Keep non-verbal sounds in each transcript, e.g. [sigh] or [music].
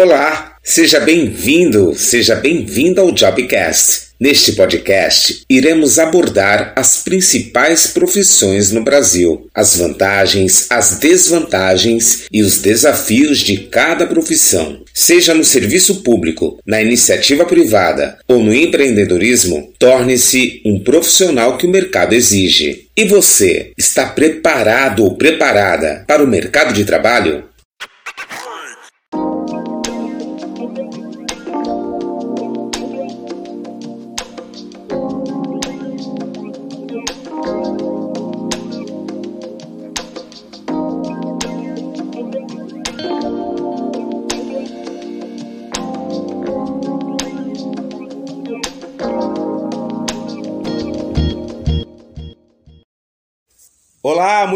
Olá, seja bem-vindo, seja bem-vinda ao Jobcast. Neste podcast, iremos abordar as principais profissões no Brasil, as vantagens, as desvantagens e os desafios de cada profissão. Seja no serviço público, na iniciativa privada ou no empreendedorismo, torne-se um profissional que o mercado exige. E você, está preparado ou preparada para o mercado de trabalho?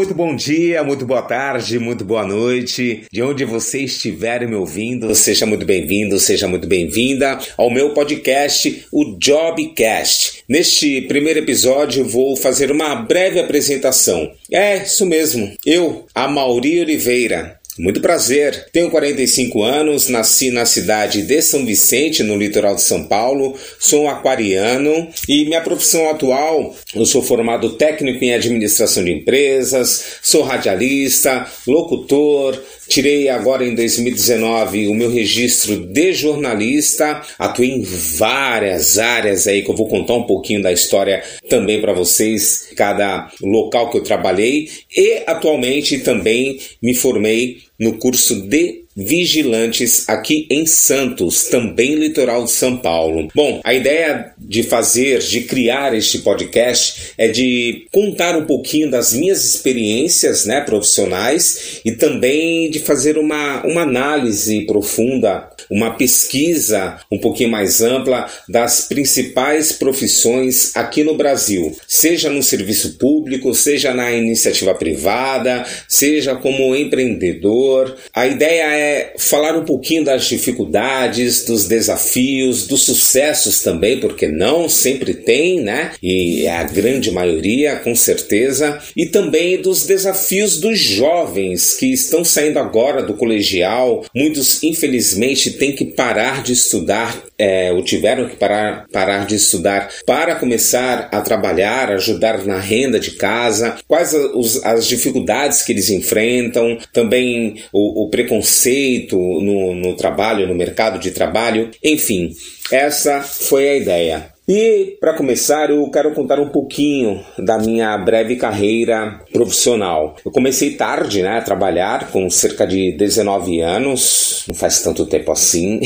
Muito bom dia, muito boa tarde, muito boa noite. De onde você estiver me ouvindo, seja muito bem-vindo, seja muito bem-vinda ao meu podcast, o Jobcast. Neste primeiro episódio, vou fazer uma breve apresentação. É, isso mesmo, eu, a Mauri Oliveira, muito prazer. Tenho 45 anos, nasci na cidade de São Vicente, no litoral de São Paulo. Sou um aquariano e minha profissão atual, eu sou formado técnico em administração de empresas, sou radialista, locutor, Tirei agora em 2019 o meu registro de jornalista, atuei em várias áreas aí que eu vou contar um pouquinho da história também para vocês, cada local que eu trabalhei. E atualmente também me formei no curso de vigilantes aqui em Santos, também litoral de São Paulo. Bom, a ideia de fazer, de criar este podcast é de contar um pouquinho das minhas experiências, né, profissionais e também de fazer uma, uma análise profunda uma pesquisa um pouquinho mais ampla das principais profissões aqui no Brasil, seja no serviço público, seja na iniciativa privada, seja como empreendedor. A ideia é falar um pouquinho das dificuldades, dos desafios, dos sucessos também, porque não sempre tem, né? E é a grande maioria, com certeza, e também dos desafios dos jovens que estão saindo agora do colegial, muitos infelizmente têm que parar de estudar, é, ou tiveram que parar, parar de estudar para começar a trabalhar, ajudar na renda de casa, quais os, as dificuldades que eles enfrentam, também o, o preconceito no, no trabalho, no mercado de trabalho, enfim, essa foi a ideia. E para começar, eu quero contar um pouquinho da minha breve carreira profissional. Eu comecei tarde, né, a trabalhar com cerca de 19 anos, não faz tanto tempo assim.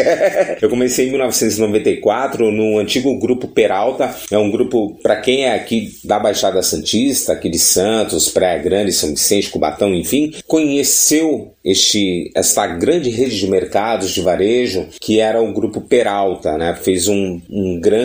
[laughs] eu comecei em 1994 no antigo grupo Peralta, é um grupo para quem é aqui da Baixada Santista, aqui de Santos, Praia Grande, São Vicente, Cubatão, enfim, conheceu este esta grande rede de mercados de varejo que era o grupo Peralta, né? Fez um, um grande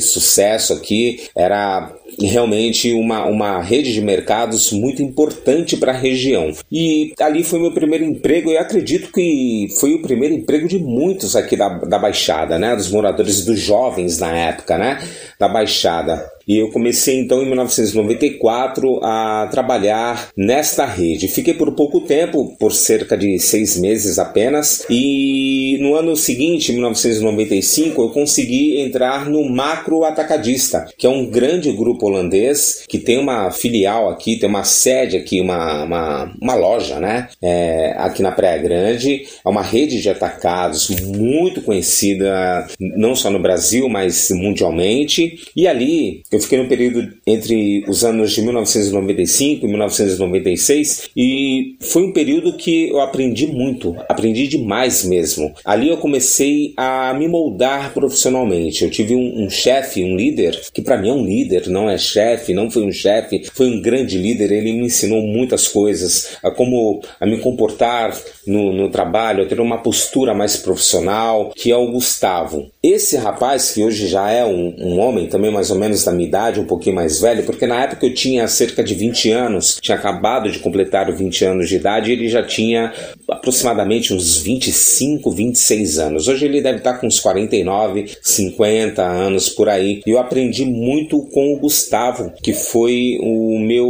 sucesso aqui, era realmente uma, uma rede de mercados muito importante para a região. E ali foi meu primeiro emprego e acredito que foi o primeiro emprego de muitos aqui da, da Baixada, né? Dos moradores, dos jovens na época, né? Da Baixada. E eu comecei então em 1994 a trabalhar nesta rede. Fiquei por pouco tempo, por cerca de seis meses apenas, e no ano seguinte, 1995, eu consegui entrar no Macro Atacadista, que é um grande grupo holandês que tem uma filial aqui, tem uma sede aqui, uma, uma, uma loja, né? É, aqui na Praia Grande. É uma rede de atacados muito conhecida, não só no Brasil, mas mundialmente. E ali eu fiquei no período entre os anos de 1995 e 1996 e foi um período que eu aprendi muito, aprendi demais mesmo. Ali eu comecei a me moldar profissionalmente. Eu tive um, um chefe, um líder, que para mim é um líder, não é chefe, não foi um chefe, foi um grande líder. Ele me ensinou muitas coisas, a como a me comportar no, no trabalho, a ter uma postura mais profissional, que é o Gustavo. Esse rapaz, que hoje já é um, um homem, também mais ou menos da minha idade, um pouquinho mais velho, porque na época eu tinha cerca de 20 anos, tinha acabado de completar os 20 anos de idade ele já tinha aproximadamente uns 25, 26 anos. Hoje ele deve estar com uns 49, 50 anos por aí. E eu aprendi muito com o Gustavo, que foi o meu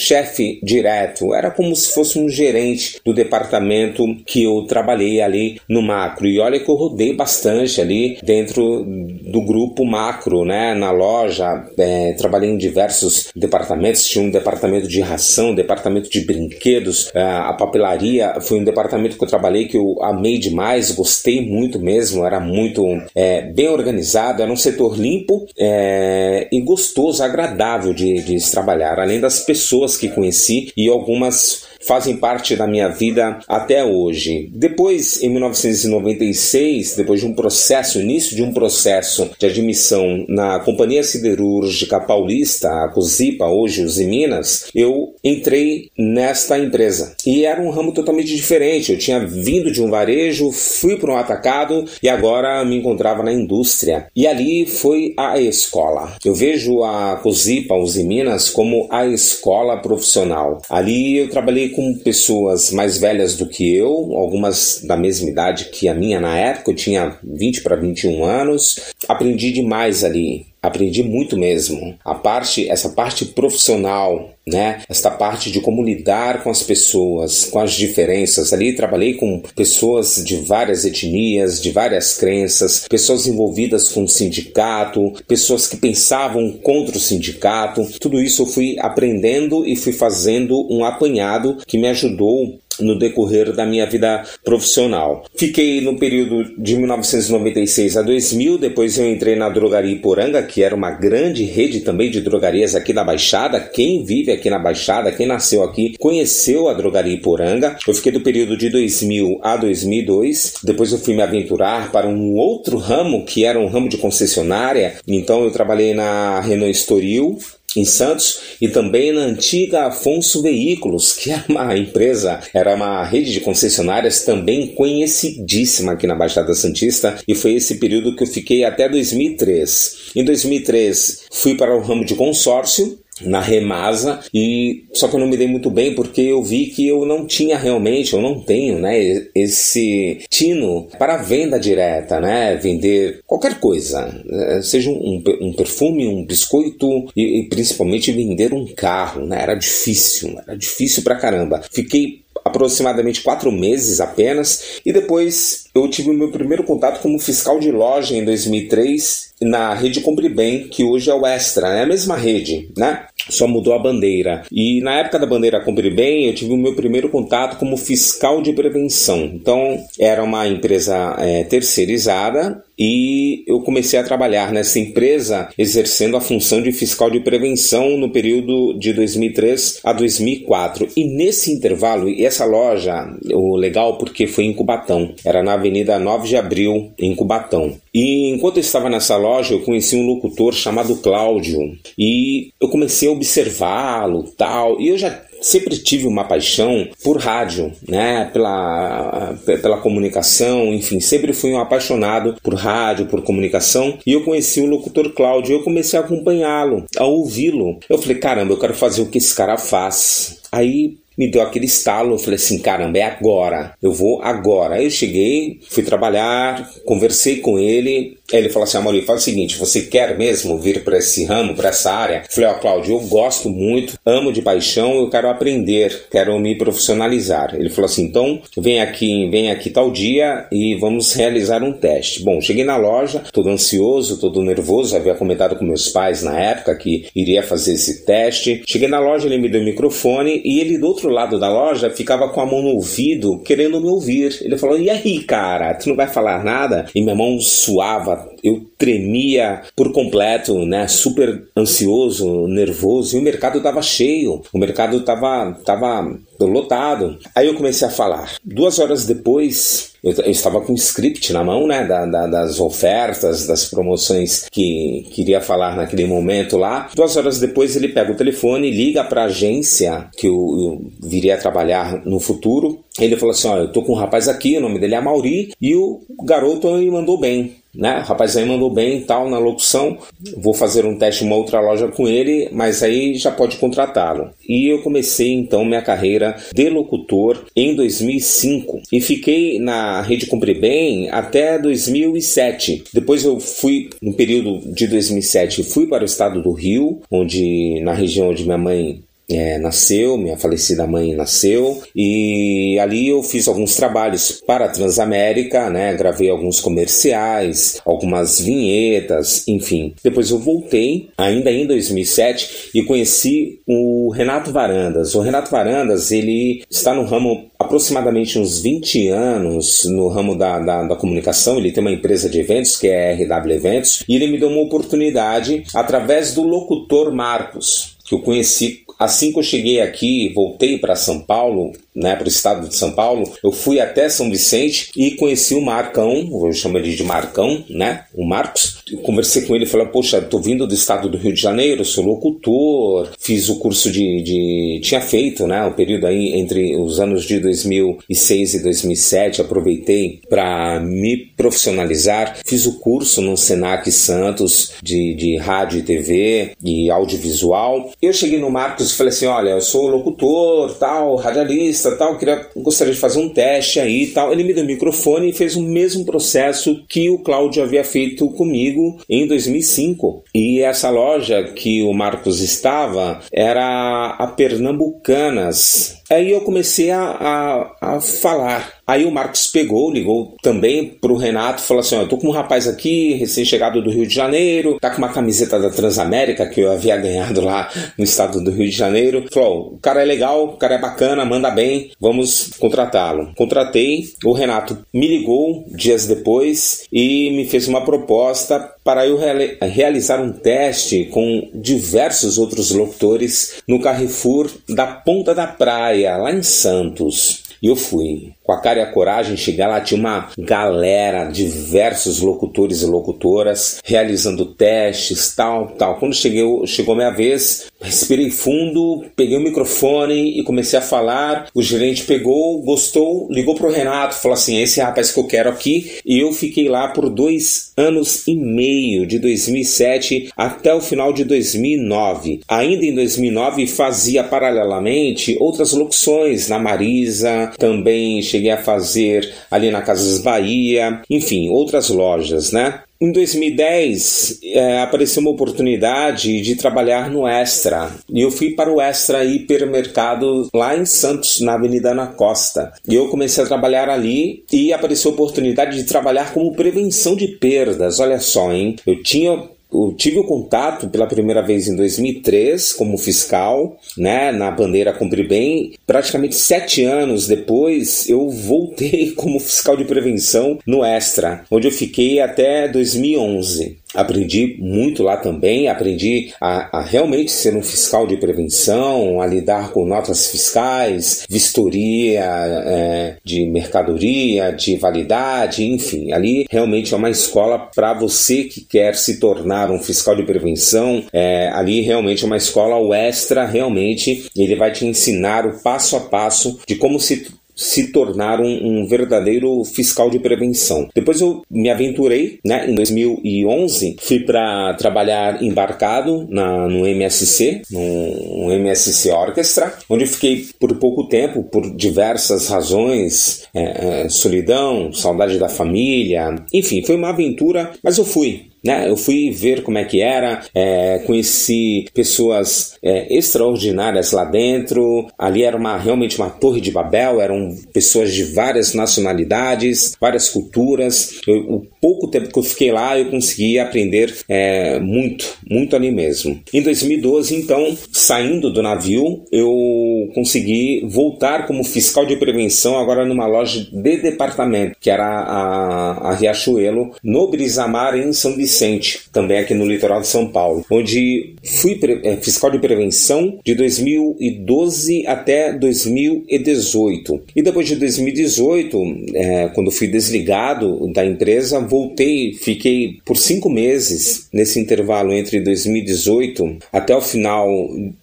chefe direto, era como se fosse um gerente do departamento que eu trabalhei ali no macro. E olha que eu rodei bastante ali dentro do grupo macro, né? Na loja, é, trabalhei em diversos departamentos. Tinha um departamento de ração, departamento de brinquedos, é, a papelaria foi um departamento que eu trabalhei que eu amei demais, gostei muito mesmo, era muito é, bem organizado, era um setor limpo é, e gostoso, agradável de, de trabalhar, além das pessoas que conheci e algumas fazem parte da minha vida até hoje. Depois, em 1996, depois de um processo, início de um processo de admissão na Companhia Siderúrgica Paulista, a COSIPA, hoje os Minas, eu entrei nesta empresa. E era um ramo totalmente diferente. Eu tinha vindo de um varejo, fui para um atacado e agora me encontrava na indústria. E ali foi a escola. Eu vejo a COSIPA, os Minas, como a escola profissional. Ali eu trabalhei com pessoas mais velhas do que eu, algumas da mesma idade que a minha na época, eu tinha 20 para 21 anos. Aprendi demais ali, aprendi muito mesmo. A parte, essa parte profissional, né? Esta parte de como lidar com as pessoas, com as diferenças. Ali trabalhei com pessoas de várias etnias, de várias crenças, pessoas envolvidas com o sindicato, pessoas que pensavam contra o sindicato. Tudo isso eu fui aprendendo e fui fazendo um apanhado que me ajudou no decorrer da minha vida profissional. Fiquei no período de 1996 a 2000, depois eu entrei na Drogaria Iporanga, que era uma grande rede também de drogarias aqui na Baixada. Quem vive aqui na Baixada, quem nasceu aqui, conheceu a Drogaria Iporanga. Eu fiquei do período de 2000 a 2002, depois eu fui me aventurar para um outro ramo, que era um ramo de concessionária. Então eu trabalhei na Renault Estoril, em Santos e também na antiga Afonso Veículos, que era uma empresa, era uma rede de concessionárias também conhecidíssima aqui na Baixada Santista e foi esse período que eu fiquei até 2003. Em 2003 fui para o ramo de consórcio na Remasa e só que eu não me dei muito bem porque eu vi que eu não tinha realmente, eu não tenho, né, esse tino para venda direta, né, vender qualquer coisa, eh, seja um, um perfume, um biscoito e, e, principalmente vender um carro, né, era difícil, era difícil pra caramba. Fiquei aproximadamente quatro meses apenas e depois eu tive o meu primeiro contato como fiscal de loja em 2003 na rede Compre Bem, que hoje é o Extra, é né? a mesma rede, né? Só mudou a bandeira. E na época da bandeira Compre Bem, eu tive o meu primeiro contato como fiscal de prevenção. Então, era uma empresa é, terceirizada e eu comecei a trabalhar nessa empresa exercendo a função de fiscal de prevenção no período de 2003 a 2004. E nesse intervalo, e essa loja, o legal porque foi em Cubatão, era na Avenida 9 de Abril, em Cubatão. E enquanto eu estava nessa loja, eu conheci um locutor chamado Cláudio e eu comecei a observá-lo, tal, e eu já sempre tive uma paixão por rádio, né, pela, pela comunicação, enfim, sempre fui um apaixonado por rádio, por comunicação, e eu conheci o locutor Cláudio, eu comecei a acompanhá-lo, a ouvi-lo. Eu falei, caramba, eu quero fazer o que esse cara faz. Aí me deu aquele estalo. Eu falei assim: caramba, é agora. Eu vou agora. Aí eu cheguei, fui trabalhar, conversei com ele. Ele falou assim: Amor, faz o seguinte: você quer mesmo vir para esse ramo, para essa área? Eu falei: Ó, oh, Cláudio, eu gosto muito, amo de paixão, eu quero aprender, quero me profissionalizar. Ele falou assim: então vem aqui, vem aqui tal dia e vamos realizar um teste. Bom, cheguei na loja, todo ansioso, todo nervoso, havia comentado com meus pais na época que iria fazer esse teste. Cheguei na loja, ele me deu o microfone e ele do outro lado da loja ficava com a mão no ouvido, querendo me ouvir. Ele falou: E aí, cara, tu não vai falar nada? E minha mão suava, eu tremia por completo, né? Super ansioso, nervoso, e o mercado estava cheio, o mercado estava tava lotado. Aí eu comecei a falar. Duas horas depois, eu, eu estava com o script na mão, né? Da, da, das ofertas, das promoções que queria falar naquele momento lá. Duas horas depois, ele pega o telefone, liga para a agência que eu, eu viria a trabalhar no futuro. Ele falou assim: Olha, eu tô com um rapaz aqui, o nome dele é Mauri, e o garoto me mandou bem né? Rapaz aí mandou bem tal na locução. Vou fazer um teste em uma outra loja com ele, mas aí já pode contratá-lo. E eu comecei então minha carreira de locutor em 2005 e fiquei na Rede Compre Bem até 2007. Depois eu fui no período de 2007 fui para o estado do Rio, onde na região onde minha mãe é, nasceu, minha falecida mãe nasceu, e ali eu fiz alguns trabalhos para a Transamérica, né? Gravei alguns comerciais, algumas vinhetas, enfim. Depois eu voltei, ainda em 2007, e conheci o Renato Varandas. O Renato Varandas, ele está no ramo aproximadamente uns 20 anos no ramo da, da, da, comunicação. Ele tem uma empresa de eventos que é a RW Eventos e ele me deu uma oportunidade através do locutor Marcos, que eu conheci assim que eu cheguei aqui, voltei para São Paulo, né, para o estado de São Paulo, eu fui até São Vicente e conheci o Marcão, eu chamo ele de Marcão, né, o Marcos. Eu conversei com ele e falei, poxa, tô vindo do estado do Rio de Janeiro, sou locutor, fiz o curso de, de tinha feito, né, o período aí entre os anos de 2006 e 2007, aproveitei para me profissionalizar, fiz o curso no Senac Santos de, de rádio e TV e audiovisual. Eu cheguei no Marcos falei assim, olha, eu sou locutor, tal, radialista, tal, queria, gostaria de fazer um teste aí tal. Ele me deu o microfone e fez o mesmo processo que o Cláudio havia feito comigo em 2005. E essa loja que o Marcos estava era a Pernambucanas. Aí eu comecei a, a, a falar Aí o Marcos pegou, ligou também pro Renato, falou assim: ó, eu tô com um rapaz aqui, recém-chegado do Rio de Janeiro, tá com uma camiseta da Transamérica que eu havia [laughs] ganhado lá no estado do Rio de Janeiro. Falou: o cara é legal, o cara é bacana, manda bem, vamos contratá-lo. Contratei, o Renato me ligou dias depois e me fez uma proposta para eu realizar um teste com diversos outros locutores no Carrefour da Ponta da Praia, lá em Santos. E eu fui com a cara e a coragem, chegar lá, tinha uma galera, diversos locutores e locutoras realizando testes, tal, tal. Quando cheguei, chegou minha vez, respirei fundo, peguei o microfone e comecei a falar. O gerente pegou, gostou, ligou pro Renato, falou assim: é esse rapaz que eu quero aqui. E eu fiquei lá por dois anos e meio, de 2007 até o final de 2009. Ainda em 2009 fazia paralelamente outras locuções na Marisa, também cheguei cheguei a fazer ali na Casas Bahia, enfim, outras lojas, né? Em 2010 é, apareceu uma oportunidade de trabalhar no Extra e eu fui para o Extra Hipermercado lá em Santos, na Avenida Ana Costa. E eu comecei a trabalhar ali e apareceu a oportunidade de trabalhar como prevenção de perdas. Olha só, hein? Eu tinha eu tive o contato pela primeira vez em 2003 como fiscal, né, na bandeira Cumpre Bem. Praticamente sete anos depois, eu voltei [laughs] como fiscal de prevenção no Extra, onde eu fiquei até 2011. Aprendi muito lá também, aprendi a, a, realmente ser um fiscal de prevenção, a lidar com notas fiscais, vistoria é, de mercadoria, de validade, enfim. Ali realmente é uma escola para você que quer se tornar um fiscal de prevenção. É, ali realmente é uma escola, extra realmente ele vai te ensinar o passo a passo de como se se tornar um, um, verdadeiro fiscal de prevenção. Depois eu me aventurei, né, em 2011, fui para trabalhar embarcado na, no MSC, no, no MSC Orchestra, onde fiquei por pouco tempo, por diversas razões, é, é, solidão, saudade da família, enfim, foi uma aventura, mas eu fui, né? Eu fui ver como é que era, é, conheci pessoas é, extraordinárias lá dentro. Ali era uma realmente uma torre de Babel, eram pessoas de várias nacionalidades, várias culturas. Eu, o pouco tempo que eu fiquei lá, eu consegui aprender é, muito, muito ali mesmo. Em 2012, então, saindo do navio, eu consegui voltar como fiscal de prevenção agora numa loja de departamento, que era a, a Riachuelo, no Brisamar, em São Vicente Vicente, também aqui no litoral de São Paulo, onde fui é, fiscal de prevenção de 2012 até 2018. E depois de 2018, é, quando fui desligado da empresa, voltei, fiquei por cinco meses nesse intervalo entre 2018 até o final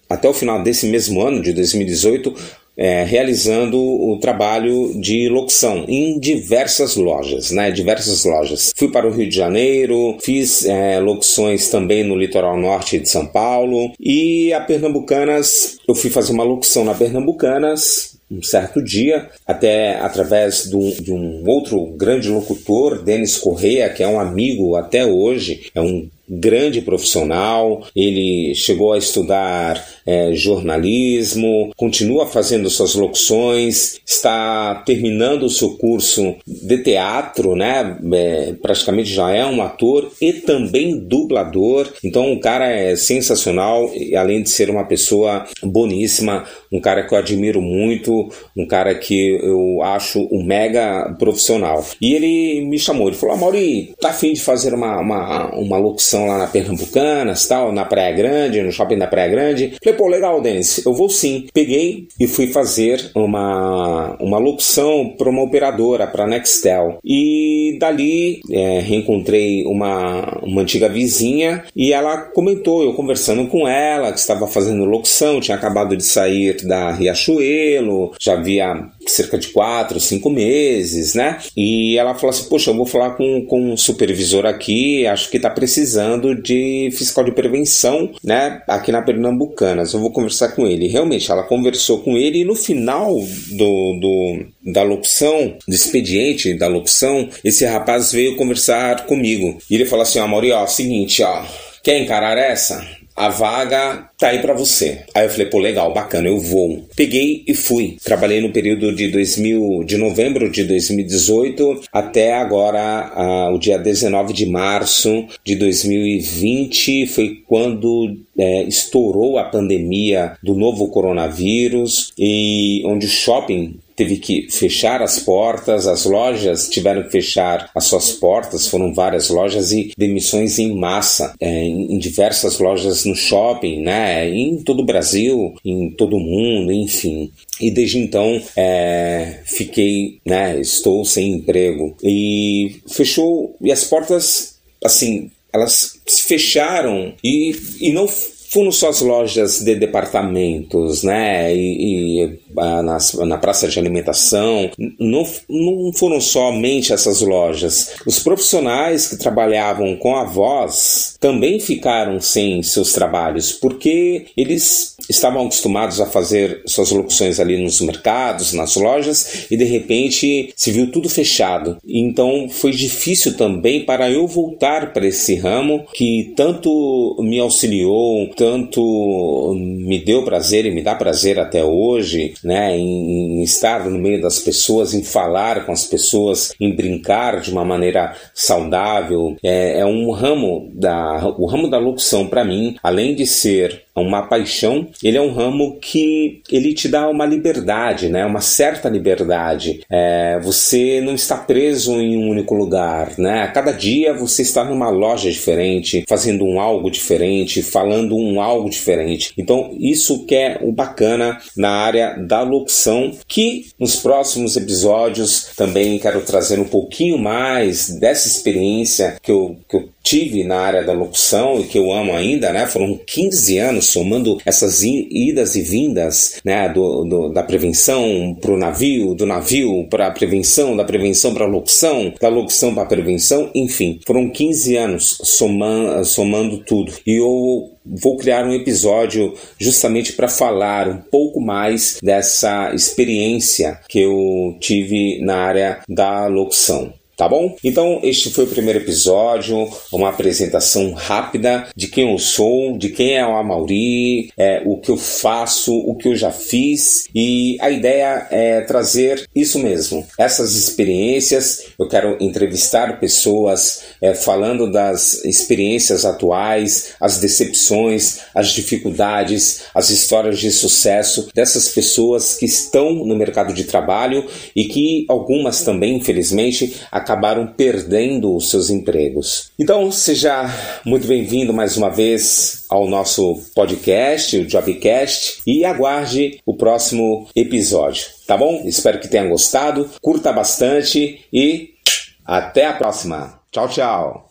até o final desse mesmo ano de 2018 é, realizando o trabalho de locução em diversas lojas, né? Diversas lojas. Fui para o Rio de Janeiro, fiz é, locuções também no litoral norte de São Paulo e a Pernambucanas, eu fui fazer uma locução na Pernambucanas um certo dia, até através de um, outro grande locutor, Denis Correia, que é um amigo até hoje, é um grande profissional, ele chegou a estudar é, jornalismo, continua fazendo suas locuções, está terminando o seu curso de teatro, né? É, praticamente já é um ator e também dublador. Então o cara é sensacional, além de ser uma pessoa boníssima, um cara que eu admiro muito, um cara que eu acho um mega profissional. E ele me chamou, ele falou: Mauri, tá afim de fazer uma, uma, uma locução lá na Pernambucanas, tal, na Praia Grande, no shopping da Praia Grande? Falei, pô, legal, Denis, eu vou sim. Peguei e fui fazer uma, uma locução para uma operadora, para Nextel. E dali é, reencontrei uma, uma antiga vizinha e ela comentou, eu conversando com ela, que estava fazendo locução, tinha acabado de sair da Riachuelo, já havia cerca de quatro, cinco meses, né? E ela falou assim: Poxa, eu vou falar com, com um supervisor aqui, acho que está precisando de fiscal de prevenção, né? Aqui na Pernambucanas. Eu vou conversar com ele. Realmente, ela conversou com ele e no final do, do da locução, do expediente da locução, esse rapaz veio conversar comigo. E ele falou assim: Ó, Mauri, ó, seguinte, ó, quer encarar essa? A vaga tá aí para você. Aí eu falei, pô, legal, bacana, eu vou. Peguei e fui. Trabalhei no período de 2000, de novembro de 2018 até agora, uh, o dia 19 de março de 2020, foi quando é, estourou a pandemia do novo coronavírus e onde o shopping teve que fechar as portas, as lojas tiveram que fechar as suas portas, foram várias lojas e demissões em massa é, em diversas lojas no shopping, né, em todo o Brasil, em todo o mundo, enfim. E desde então é, fiquei, né, estou sem emprego e fechou e as portas, assim, elas se fecharam e, e não foram só as lojas de departamentos, né? E, e na, na, praça de alimentação. Não, não foram somente essas lojas. Os profissionais que trabalhavam com a voz também ficaram sem seus trabalhos, porque eles estavam acostumados a fazer suas locuções ali nos mercados, nas lojas, e de repente se viu tudo fechado. Então foi difícil também para eu voltar para esse ramo que tanto me auxiliou, tanto me deu prazer e me dá prazer até hoje, né, em, em estar no meio das pessoas, em falar com as pessoas, em brincar de uma maneira saudável. É, é um ramo da o ramo da locução para mim, além de ser uma paixão, ele é um ramo que ele te dá uma liberdade, né? Uma certa liberdade. É, você não está preso em um único lugar, né? A cada dia você está numa loja diferente, fazendo um algo diferente, falando um algo diferente. Então isso que é o bacana na área da locução, que nos próximos episódios também quero trazer um pouquinho mais dessa experiência que eu, que eu tive na área da locução e que eu amo ainda, né? Foram 15 anos somando essas idas e vindas, né? Do, do da prevenção para o navio, do navio para a prevenção, da prevenção para a locução, da locução para a prevenção, enfim, foram 15 anos somando, somando tudo. E eu vou criar um episódio justamente para falar um pouco mais dessa experiência que eu tive na área da locução tá bom? Então, este foi o primeiro episódio, uma apresentação rápida de quem eu sou, de quem é o Amauri, é, o que eu faço, o que eu já fiz e a ideia é trazer isso mesmo, essas experiências. Eu quero entrevistar pessoas é, falando das experiências atuais, as decepções, as dificuldades, as histórias de sucesso dessas pessoas que estão no mercado de trabalho e que algumas também, infelizmente, acabaram perdendo os seus empregos. Então, seja muito bem-vindo mais uma vez ao nosso podcast, o Jobcast, e aguarde o próximo episódio, tá bom? Espero que tenha gostado, curta bastante e até a próxima. Tchau, tchau.